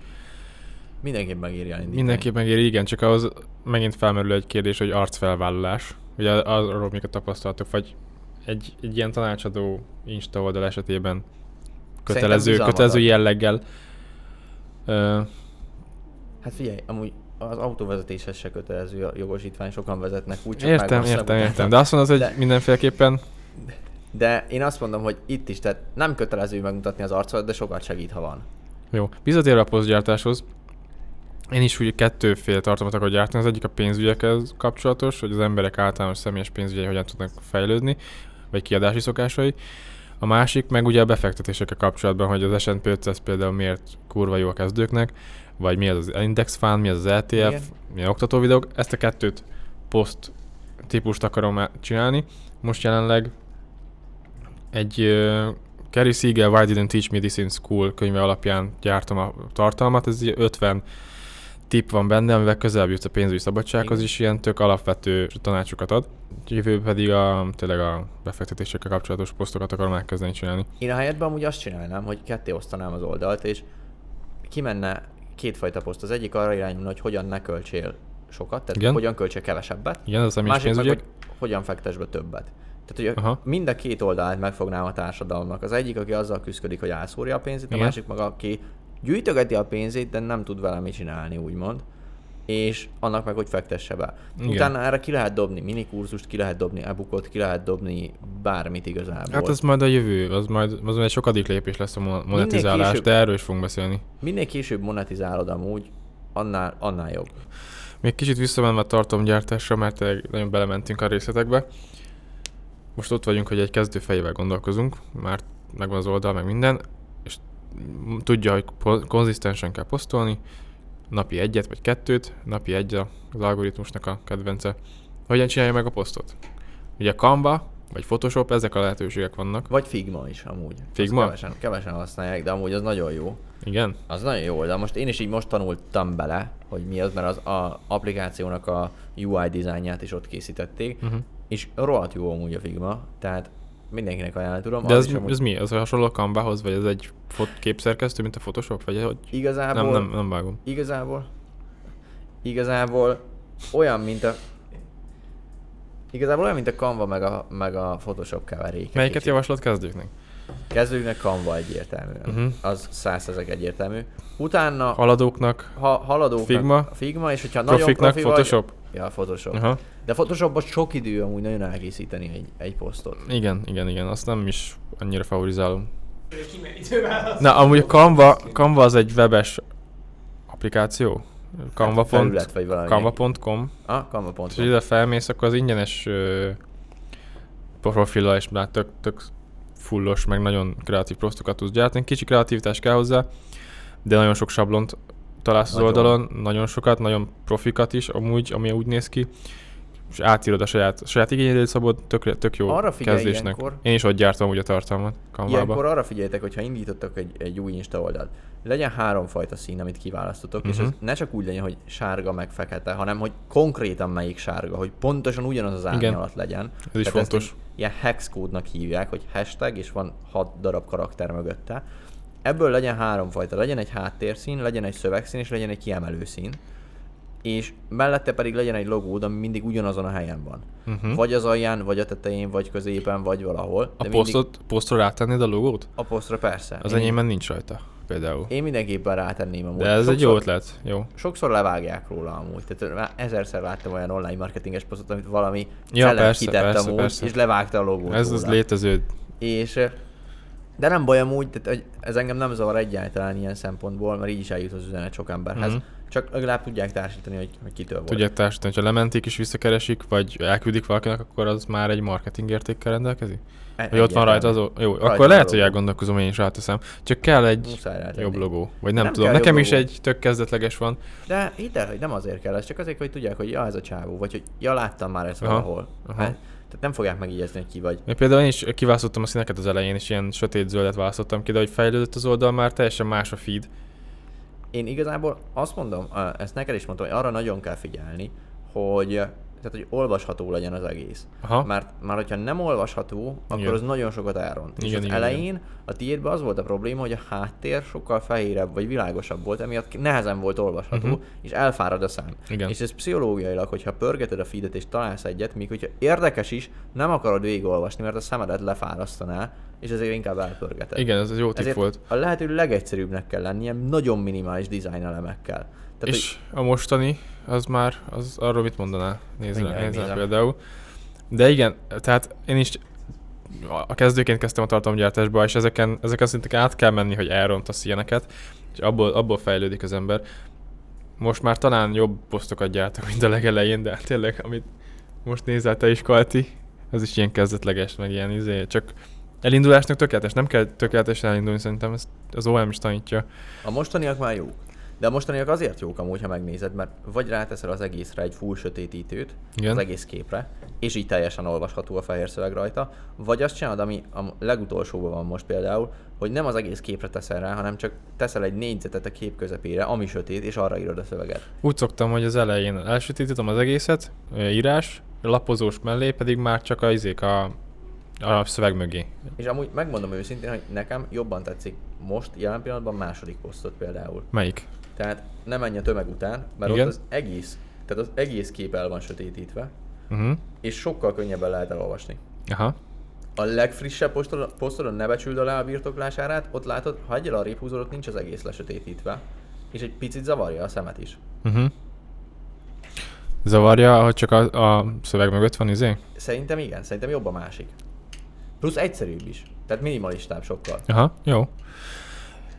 Mindenképp megéri elindítani. mindenképp megéri, igen, csak ahhoz megint felmerül egy kérdés, hogy arcfelvállalás. Ugye arról még a tapasztalatok, vagy egy, egy ilyen tanácsadó Insta oldal esetében kötelező, kötelező jelleggel. Ö, Hát figyelj, amúgy az autóvezetéshez se kötelező a jogosítvány, sokan vezetnek úgy, csak értem, értem, értem. De azt mondod, hogy De- mindenféleképpen De én azt mondom, hogy itt is, tehát nem kötelező megmutatni az arcodat, de sokat segít, ha van. Jó, visszatérve a posztgyártáshoz, én is úgy kettőféle tartalmat akarok gyártani. Az egyik a pénzügyekhez kapcsolatos, hogy az emberek általános személyes pénzügyei hogyan tudnak fejlődni, vagy kiadási szokásai. A másik meg ugye a befektetésekkel kapcsolatban, hogy az S&P 500 például miért kurva jó a kezdőknek, vagy mi az az index fund, mi az az ETF, Igen. milyen oktató videók. Ezt a kettőt poszt típust akarom csinálni. Most jelenleg egy uh, Gary Siegel Why Didn't Teach Me This in School könyve alapján gyártom a tartalmat. Ez így 50 tipp van benne, amivel közelebb jut a pénzügyi szabadsághoz is, ilyen tök alapvető tanácsokat ad. Jövő pedig a, tényleg a befektetésekkel kapcsolatos posztokat akarom elkezdeni csinálni. Én a helyetben amúgy azt csinálnám, hogy ketté osztanám az oldalt, és kimenne kétfajta poszt. Az egyik arra irányulna, hogy hogyan ne költsél sokat, tehát Igen. hogyan költsél kevesebbet. Igen, ez a Másik meg, hogy hogyan fektess be többet. Tehát, hogy Aha. mind a két oldalát megfognám a társadalomnak. Az egyik, aki azzal küzdik, hogy elszórja a pénzét, a Igen. másik meg, aki gyűjtögeti a pénzét, de nem tud vele mit csinálni, úgymond. És annak meg, hogy fektesse be. Igen. Utána erre ki lehet dobni minikurzust, ki lehet dobni e-bookot, ki lehet dobni bármit igazából. Hát ez majd a jövő, az majd, az majd egy sokadik lépés lesz a mo- monetizálás, később- de erről is fogunk beszélni. Minél később monetizálod amúgy, annál, annál jobb. Még kicsit visszamenve a tartalomgyártásra, mert nagyon belementünk a részletekbe. Most ott vagyunk, hogy egy kezdő fejével gondolkozunk, már megvan az oldal, meg minden, és tudja, hogy konzisztensen kell posztolni, napi egyet vagy kettőt, napi egy az algoritmusnak a kedvence. Hogyan csinálja meg a posztot? Ugye Canva, vagy Photoshop, ezek a lehetőségek vannak. Vagy Figma is amúgy. Azt Figma? Kevesen, kevesen használják, de amúgy az nagyon jó. Igen? Az nagyon jó, de most én is így most tanultam bele, hogy mi az, mert az a applikációnak a UI dizájnját is ott készítették, Uh-huh. És rohadt jó amúgy a Figma, tehát mindenkinek ajánlani tudom. De ez, amúgy ez mi? Ez hasonló a Canvahoz, vagy ez egy fot- képszerkesztő, mint a Photoshop? Vagy hogy? Igazából, Nem, nem, nem vágom. igazából, igazából olyan, mint a Igazából olyan, mint a Canva meg a, meg a Photoshop keveréke. Melyiket kicsit. javaslod kezdőknek? Kezdőnek Canva egyértelműen. Mhm. Uh-huh. Az százezek egyértelmű. Utána Haladóknak, ha haladóknak Figma. Figma, és hogyha nagyon profiknak profi Photoshop? Vagy, ja, Photoshop. Aha. De Photoshopban sok idő amúgy nagyon elkészíteni egy, egy posztot. Igen, igen, igen, azt nem is annyira favorizálom. Na, amúgy a Canva, Canva az egy webes applikáció. Canva. Hát. Canva.com. Ah, Canva.com. És ide felmész, akkor az ingyenes ö, profillal is már tök, tök fullos, meg nagyon kreatív posztokat tudsz gyártani. Kicsi kreativitás kell hozzá, de nagyon sok sablont találsz az Nagyon. oldalon, nagyon sokat, nagyon profikat is amúgy, ami úgy néz ki, és átírod a saját, a saját igényedét szabod, tök, tök jó Arra kezdésnek. ilyenkor. Én is ott gyártom úgy a tartalmat Canva-ba. Ilyenkor arra figyeljetek, hogy ha indítottak egy, egy új Insta oldalt, legyen háromfajta szín, amit kiválasztotok, uh-huh. és Mhm. ez ne csak úgy legyen, hogy sárga meg fekete, hanem hogy konkrétan melyik sárga, hogy pontosan ugyanaz az árnyalat legyen. Ez is Tehát fontos. Ezt egy ilyen hex kódnak hívják, hogy hashtag, és van hat darab karakter mögötte. Ebből legyen háromfajta, legyen egy háttérszín, legyen egy szövegszín, és legyen egy kiemelő szín. És mellette pedig legyen egy logód, ami mindig ugyanazon a helyen van. Uh-huh. Vagy az alján, vagy a tetején, vagy középen, vagy valahol. A de posztot, posztra rátennéd a logót? A posztra persze. Az Én- enyémben nincs rajta, például. Én mindenképpen rátenném amúgy. De ez egy jó Sokszor- ötlet, jó. Sokszor levágják róla amúgy. Tehát már ezerszer láttam olyan online marketinges posztot, amit valami Ja, persze, kitett persze, amúgy, persze. és levágta a logót Ez az róla. létező. És de nem baj amúgy, tehát hogy ez engem nem zavar egyáltalán ilyen szempontból, mert így is eljut az üzenet sok emberhez. Mhm. Csak legalább tudják társítani, hogy, hogy kitől volt. Tudják társítani, ha lementék és visszakeresik, vagy elküldik valakinek, akkor az már egy marketing értékkel rendelkezik? E- Vagy ott van rajta az... egyértelmű. Jó, Rajta akkor lehet, hogy elgondolkozom, én is ráteszem. Csak kell egy jobb logó. Vagy nem, Nem tudom. Nekem is logó. egy tök kezdetleges van. De hidd el, hogy nem azért kell, ez csak azért, hogy tudják, hogy ja, ez a csávó, vagy hogy ja, láttam már ezt Aha, valahol. aha. Hát, tehát nem fogják megjegyezni, hogy ki vagy. Én például én is kiválasztottam a színeket az elején, és ilyen sötét zöldet választottam ki, de hogy fejlődött az oldal, már teljesen más a feed. Én igazából azt mondom, ezt neked is mondtam, hogy arra nagyon kell figyelni, hogy tehát, hogy olvasható legyen az egész. Aha. Mert már hogyha nem olvasható, akkor Igen. az nagyon sokat elront. És Igen, az igen, elején a tiédben az volt a probléma, hogy a háttér sokkal fehérebb vagy világosabb volt, emiatt nehezen volt olvasható, Mhm. és elfárad a szám. Igen. És ez pszichológiailag, hogyha pörgeted a feedet és találsz egyet, míg hogyha érdekes is, nem akarod végigolvasni, mert a szemedet lefárasztaná, és ezért inkább elpörgeted. Igen, ez jó tipp volt. a lehető legegyszerűbbnek kell lennie, nagyon minimális design elemekkel. Tehát, és a mostani, az már, az arról mit mondaná? Nézd rá, Mindjárt nézem. például. De igen, tehát én is a kezdőként kezdtem a tartalomgyártásba, és ezeken, ezeken szintén át kell menni, hogy elrontasz ilyeneket, és abból, abból fejlődik az ember. Most már talán jobb posztokat gyártok, mint a legelején, de tényleg, amit most nézel te is, Kalti, ez is ilyen kezdetleges, meg ilyen izé, csak elindulásnak tökéletes, nem kell tökéletesen elindulni, szerintem ezt az OM is tanítja. A mostaniak már jók. De a mostaniak azért jók amúgy, ha megnézed, mert vagy ráteszel az egészre egy full sötétítőt, Igen. az egész képre, és így teljesen olvasható a fehér szöveg rajta, vagy azt csinálod, ami a legutolsóban van most például, hogy nem az egész képre teszel rá, hanem csak teszel egy négyzetet a kép közepére, ami sötét, és arra írod a szöveget. Úgy szoktam, hogy az elején elsötétítem az egészet, írás, lapozós mellé pedig már csak a izék a, a szöveg mögé. És amúgy megmondom őszintén, hogy nekem jobban tetszik most, jelen pillanatban második posztot például. Melyik? Tehát nem menj a tömeg után, mert Igen. ott az egész, tehát az egész kép el van sötétítve, Uh-huh. és sokkal könnyebben lehet elolvasni. Aha. A legfrissebb posztodon, ne becsüld alá a birtoklásárát, ott látod, ha egyel arrébb húzod, ott nincs az egész lesötétítve. És egy picit zavarja a szemet is. Uh-huh. Zavarja, hogy csak a, a szöveg mögött van, izé? Szerintem igen, szerintem jobb a másik. Plusz egyszerűbb is. Tehát minimalistább sokkal. Aha, jó.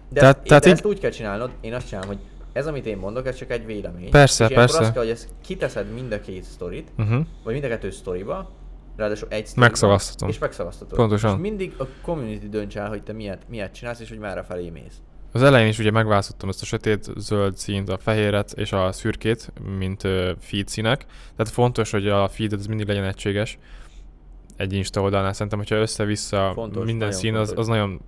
De, Tehát- tehát, tehát de így- ezt úgy kell csinálnod, én azt csinálom, hogy ez, amit én mondok, ez csak egy vélemény. Persze, és persze. azt kell, hogy ezt kiteszed mind a két sztorit, Uh-huh. vagy mind a kettő sztoriba, ráadásul egy sztoriba, Megszavaztatom. és megszavaztatod. Pontosan. És mindig a community dönts el, hogy te miért, miért csinálsz, és hogy merre felé mész. Az elején is ugye megválasztottam ezt a sötét zöld színt, a fehéret és a szürkét, mint feed színek. Tehát fontos, hogy a feed az mindig legyen egységes. Egy Insta oldalnál szerintem, hogyha össze-vissza Fontos, minden szín, az, az nagyon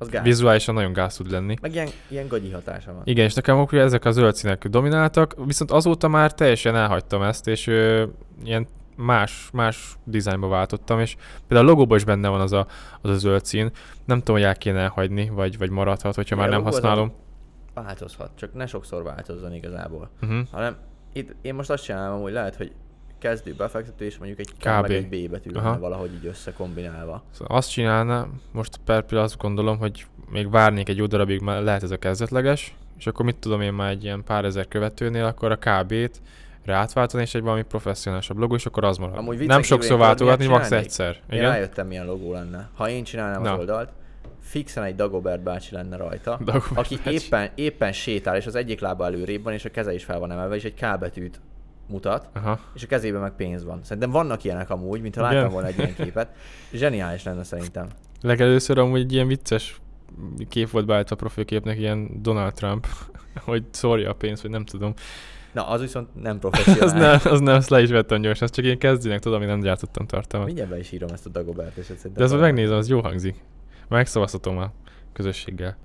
Az gáz. vizuálisan nagyon gáz tud lenni. Meg ilyen, ilyen gagyi hatása van. Igen, és nekem akkor ezek a zöld színek domináltak, viszont azóta már teljesen elhagytam ezt, és ö, ilyen más, más dizájnba váltottam, és például a logóban is benne van az a, az a zöld szín. Nem tudom, hogy el kéne hagyni, vagy, vagy maradhat, hogyha már Igen, nem logó az használom. Változhat, csak ne sokszor változzon igazából. Uh-huh. Hanem itt én most azt csinálom, hogy lehet, hogy kezdő befektető, és mondjuk egy K, KB. meg egy B betű lenne valahogy így összekombinálva. Szóval azt csinálna, most per pillanat azt gondolom, hogy még várnék egy jó darabig, már lehet ez a kezdetleges, és akkor mit tudom én már egy ilyen pár ezer követőnél, akkor a KB-t ráátváltani, és egy valami professzionálisabb logó, és akkor az marad. Amúgy nem sokszor én váltogatni, max egyszer. Én Igen? rájöttem, milyen logó lenne. Ha én csinálnám Na. az oldalt, fixen egy Dagobert bácsi lenne rajta, Dagobert aki bácsi. éppen, éppen sétál, és az egyik lába előrébb van, és a keze is fel van emelve, és egy K betűt mutat, Aha. és a kezében meg pénz van. Szerintem vannak ilyenek amúgy, mintha Igen. láttam volna egy ilyen képet. Zseniális lenne szerintem. Legelőször amúgy egy ilyen vicces kép volt beállítva a profilképnek, ilyen Donald Trump, [LAUGHS] hogy szórja a pénzt, vagy nem tudom. Na, az viszont nem [LAUGHS] az professzionális. nem, az nem, azt le is vettem gyorsan, ez csak ilyen kezdőnek, tudom, én nem gyártottam tartalmat. Mindjárt be is írom ezt a Dagobert, és szerintem... De ezt megnézem, az jó hangzik. Megszavaztatom a közösséggel.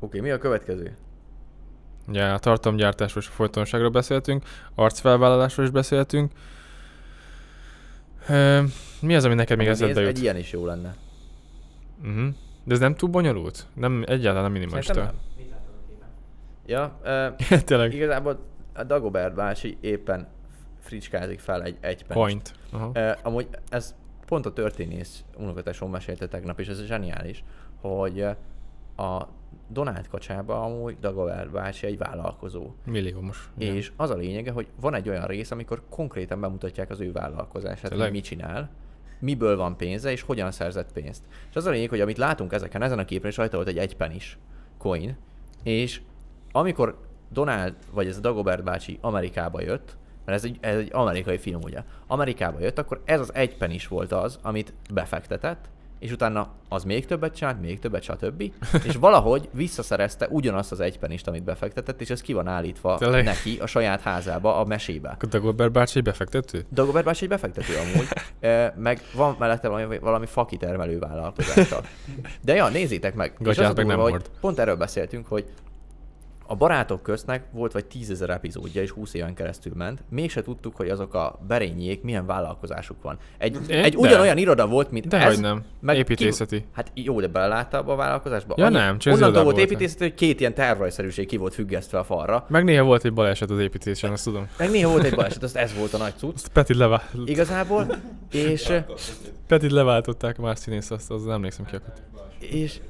Oké, mi a következő? Ugye a tartalomgyártásról és a folytonosságról beszéltünk, arcfelvállalásról is beszéltünk. Ö, mi az, ami neked még eszedbe jut? Egy ilyen is jó lenne. Uh-huh. De ez nem túl bonyolult? Nem, egyáltalán nem minimalista. Képen? Ja, uh, [LAUGHS] Tényleg. igazából a Dagobert bácsi éppen fricskázik fel egy egy Point. Aha. Uh, amúgy ez pont a történész unokatesom mesélte tegnap, és ez zseniális, hogy a Donát kacsába amúgy Dagobert bácsi egy vállalkozó. Milliómos. Igen. És az a lényege, hogy van egy olyan rész, amikor konkrétan bemutatják az ő vállalkozását, Tényleg? hogy mit csinál, miből van pénze, és hogyan szerzett pénzt. És az a lényeg, hogy amit látunk ezeken, ezen a képen is rajta volt egy egypenis coin, és amikor Donald, vagy ez a Dagobert bácsi Amerikába jött, mert ez egy, ez egy amerikai film, ugye, Amerikába jött, akkor ez az egypenis volt az, amit befektetett, és utána az még többet csinált, még többet, stb. [LAUGHS] és valahogy visszaszerezte ugyanazt az egypenist, amit befektetett, és ez ki van állítva Tényleg? neki a saját házába, a mesébe. Akkor Dagobert bácsi befektető? Dagobert bácsi befektető amúgy, [LAUGHS] meg van mellette valami, valami fakitermelő vállalkozása. De ja, nézzétek meg. Gatyát a meg nem hogy. Pont erről beszéltünk, hogy a barátok köztnek volt vagy tízezer epizódja, és 20 éven keresztül ment. Mégse tudtuk, hogy azok a berényiek milyen vállalkozásuk van. Egy, De- egy ugyanolyan iroda volt, mint De ez. nem. meg Építészeti. Ki, hát jó, de belelátta abba a vállalkozásba? Ja nem, csak az Onnantól volt építészeti, hogy két ilyen tervrajszerűség ki volt függesztve a falra. Meg néha volt egy baleset az építésen, azt tudom. Meg néha volt egy baleset, az ez volt a nagy cucc. Azt Petit, levá... Igazából. És, Petit leváltották más színész, azt, az nem emlékszem ki akkor. és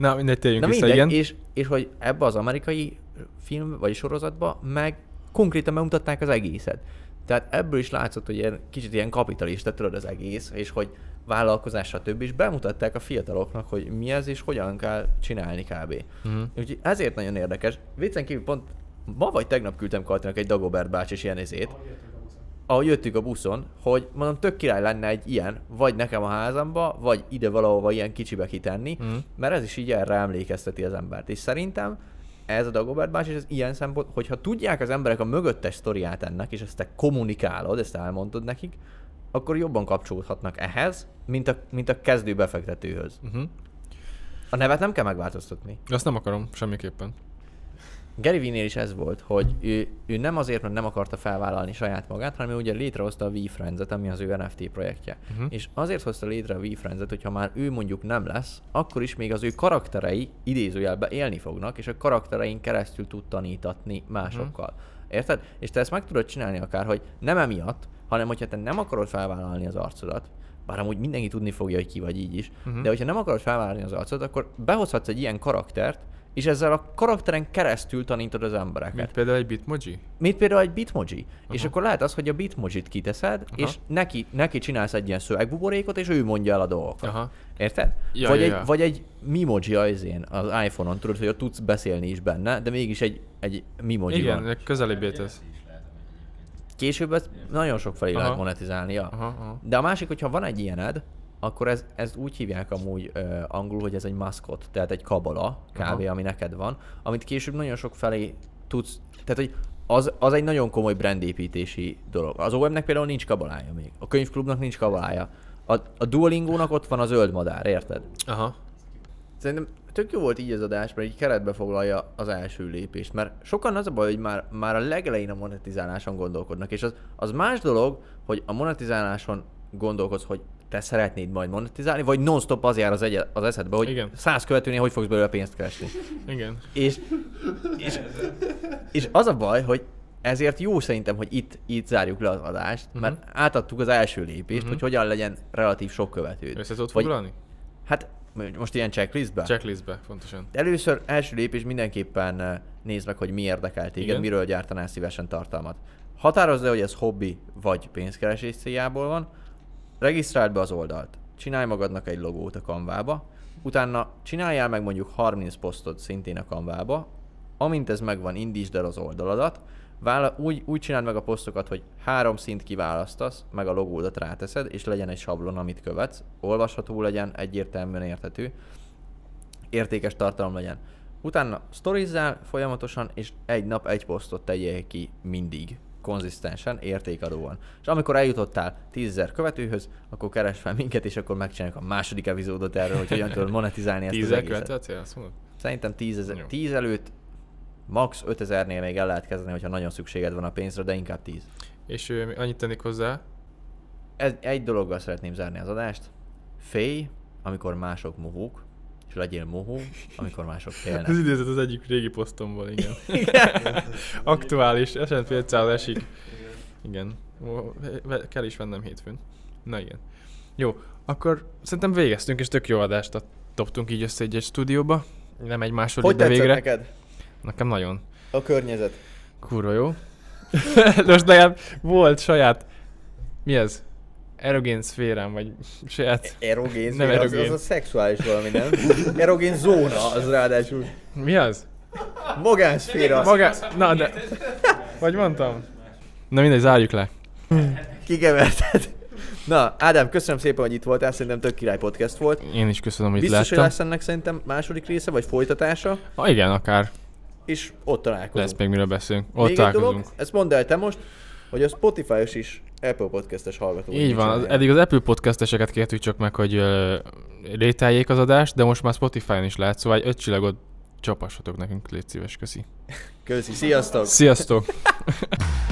Na, mindegy, térjünk Na vissza, mindegy, igen. és, és hogy ebbe az amerikai film vagy sorozatba meg konkrétan bemutatták az egészet. Tehát ebből is látszott, hogy ilyen, kicsit ilyen kapitalista tudod az egész, és hogy vállalkozás, stb. és bemutatták a fiataloknak, hogy mi ez, és hogyan kell csinálni kb. Uh-huh. Úgyhogy ezért nagyon érdekes. Viccen kívül pont ma vagy tegnap küldtem Katinak egy Dagobert bácsi és ilyen ezét, ahogy jöttünk a buszon, hogy mondom, tök király lenne egy ilyen, vagy nekem a házamba, vagy ide valahova ilyen kicsibe kitenni, Mhm. mert ez is így erre emlékezteti az embert. És szerintem ez a Dagobert bácsi, és ez ilyen szempont, hogyha tudják az emberek a mögöttes sztoriát ennek, és ezt te kommunikálod, ezt elmondod nekik, akkor jobban kapcsolódhatnak ehhez, mint a, mint a kezdő befektetőhöz. Uh-huh. A nevet nem kell megváltoztatni. Azt nem akarom, semmiképpen. Gary Vee-nél is ez volt, hogy ő, ő nem azért, mert nem akarta felvállalni saját magát, hanem ő ugye létrehozta a VFriends-et, ami az ő NFT projektje. Mhm. És azért hozta létre a VFriends-et, hogyha már ő mondjuk nem lesz, akkor is még az ő karakterei idézőjelbe élni fognak, és a karakterein keresztül tud tanítatni másokkal. Érted? És te ezt meg tudod csinálni akár, hogy nem emiatt, hanem hogyha te nem akarod felvállalni az arcodat, bár amúgy mindenki tudni fogja, hogy ki vagy így is, uh-huh. de hogyha nem akarod felvállalni az arcodat, akkor behozhatsz egy ilyen karaktert, és ezzel a karakteren keresztül tanítod az embereket. Mint például egy bitmoji? Mint például egy bitmoji. És akkor lehet az, hogy a bitmojit kiteszed, Aha. és neki, neki csinálsz egy ilyen szövegbuborékot, és ő mondja el a dolgokat. Aha. Érted? Ja, vagy, ja, egy, ja. vagy egy mimoji az, én, az iPhone-on, tudod, hogy ott tudsz beszélni is benne, de mégis egy, egy mimoji Igen, van. közelébbé tesz. Később ezt nagyon sok felé Aha. lehet monetizálni. Ja. Aha, aha. De a másik, hogyha van egy ilyened, akkor ez, ezt úgy hívják amúgy ö, angolul, hogy ez egy maszkot, tehát egy kabala, kb. Aha. ami neked van, amit később nagyon sok felé tudsz, tehát hogy az, az egy nagyon komoly brandépítési dolog. Az OM-nek például nincs kabalája még, a könyvklubnak nincs kabalája. A, a Duolingo-nak ott van a zöld madár, érted? Aha. Szerintem tök jó volt így az adás, mert így keretbe foglalja az első lépést, mert sokan az a baj, hogy már, már a legelején a monetizáláson gondolkodnak, és az, az más dolog, hogy a monetizáláson gondolkodsz, hogy te szeretnéd majd monetizálni, vagy non-stop az jár az, egy, az eszedbe, hogy Igen. száz követőnél hogy fogsz belőle pénzt keresni. Igen. És, és, és az a baj, hogy ezért jó szerintem, hogy itt, itt zárjuk le az adást, mert átadtuk az első lépést, hogy hogyan legyen relatív sok követőd. Össze tudod foglalni? Hát most ilyen checklistbe? Checklistbe, fontosan. Először, első lépés mindenképpen eh, nézd meg, hogy mi érdekel téged, Igen. miről gyártanál szívesen tartalmat. Határozd le, hogy ez hobbi vagy pénzkeresés céljából van, regisztráld be az oldalt, csinálj magadnak egy logót a kanvába, utána csináljál meg mondjuk 30 posztot szintén a kanvába, amint ez megvan, indítsd el az oldaladat, Vála, úgy, úgy csináld meg a posztokat, hogy három szint kiválasztasz, meg a logódat ráteszed, és legyen egy sablon, amit követsz, olvasható legyen, egyértelműen érthető, értékes tartalom legyen. Utána sztorizzál folyamatosan, és egy nap egy posztot tegyél ki mindig, konzisztensen, értékadóan. És amikor eljutottál 10.000 követőhöz, akkor keres fel minket, és akkor megcsináljuk a második epizódot erről, hogy hogyan tudod monetizálni ezt az Tízzel egészet. követő azt mondod? Szerintem 10, ezer, Jó. 10 előtt max 5000-nél még el lehet kezdeni, hogyha nagyon szükséged van a pénzre, de inkább 10. És mi- annyit tennék hozzá, Ez, egy dologgal szeretném zárni az adást. Félj, amikor mások mohók, és legyél mohó, amikor mások félnek. ez idézett az egyik régi posztomból, igen. [LAUGHS] Aktuális, S&P 500 esik. Igen. Kell is vennem hétfőn. Na igen. Jó, akkor szerintem végeztünk, és tök jó adást ad- dobtunk így össze egy, stúdióba. Nem egy második, Hogy végre. neked Nekem nagyon. a környezet? Kurva jó. [LAUGHS] Most legalább volt saját... Mi ez? Erogén szférám, vagy [LAUGHS] saját... Erogén, Nem nem az, erogén. az, a szexuális valami, nem? Erogén zóna, az ráadásul. Mi az? Magánszféra. Maga... Na, de... Vagy mondtam? Na mindegy, zárjuk le. Kigeverted. Na, Ádám, köszönöm szépen, hogy itt voltál, szerintem tök király podcast volt. Én is köszönöm, hogy itt Biztos, hogy láttam. lesz ennek szerintem második része, vagy folytatása, Ha igen, akár és ott találkozunk. lesz még miről beszélünk. Ott Még egy találkozunk. dolog, ezt mondd el te most, hogy a Spotify-os is Apple podcast-es hallgató. Így van, az, eddig az Apple podcasteseket kértük csak meg, hogy ö, rételjék az adást, de most már Spotify-on is lehet, szóval egy öt csillagot csapassatok nekünk, légy szíves, köszi. Köszi, sziasztok! Sziasztok! [LAUGHS]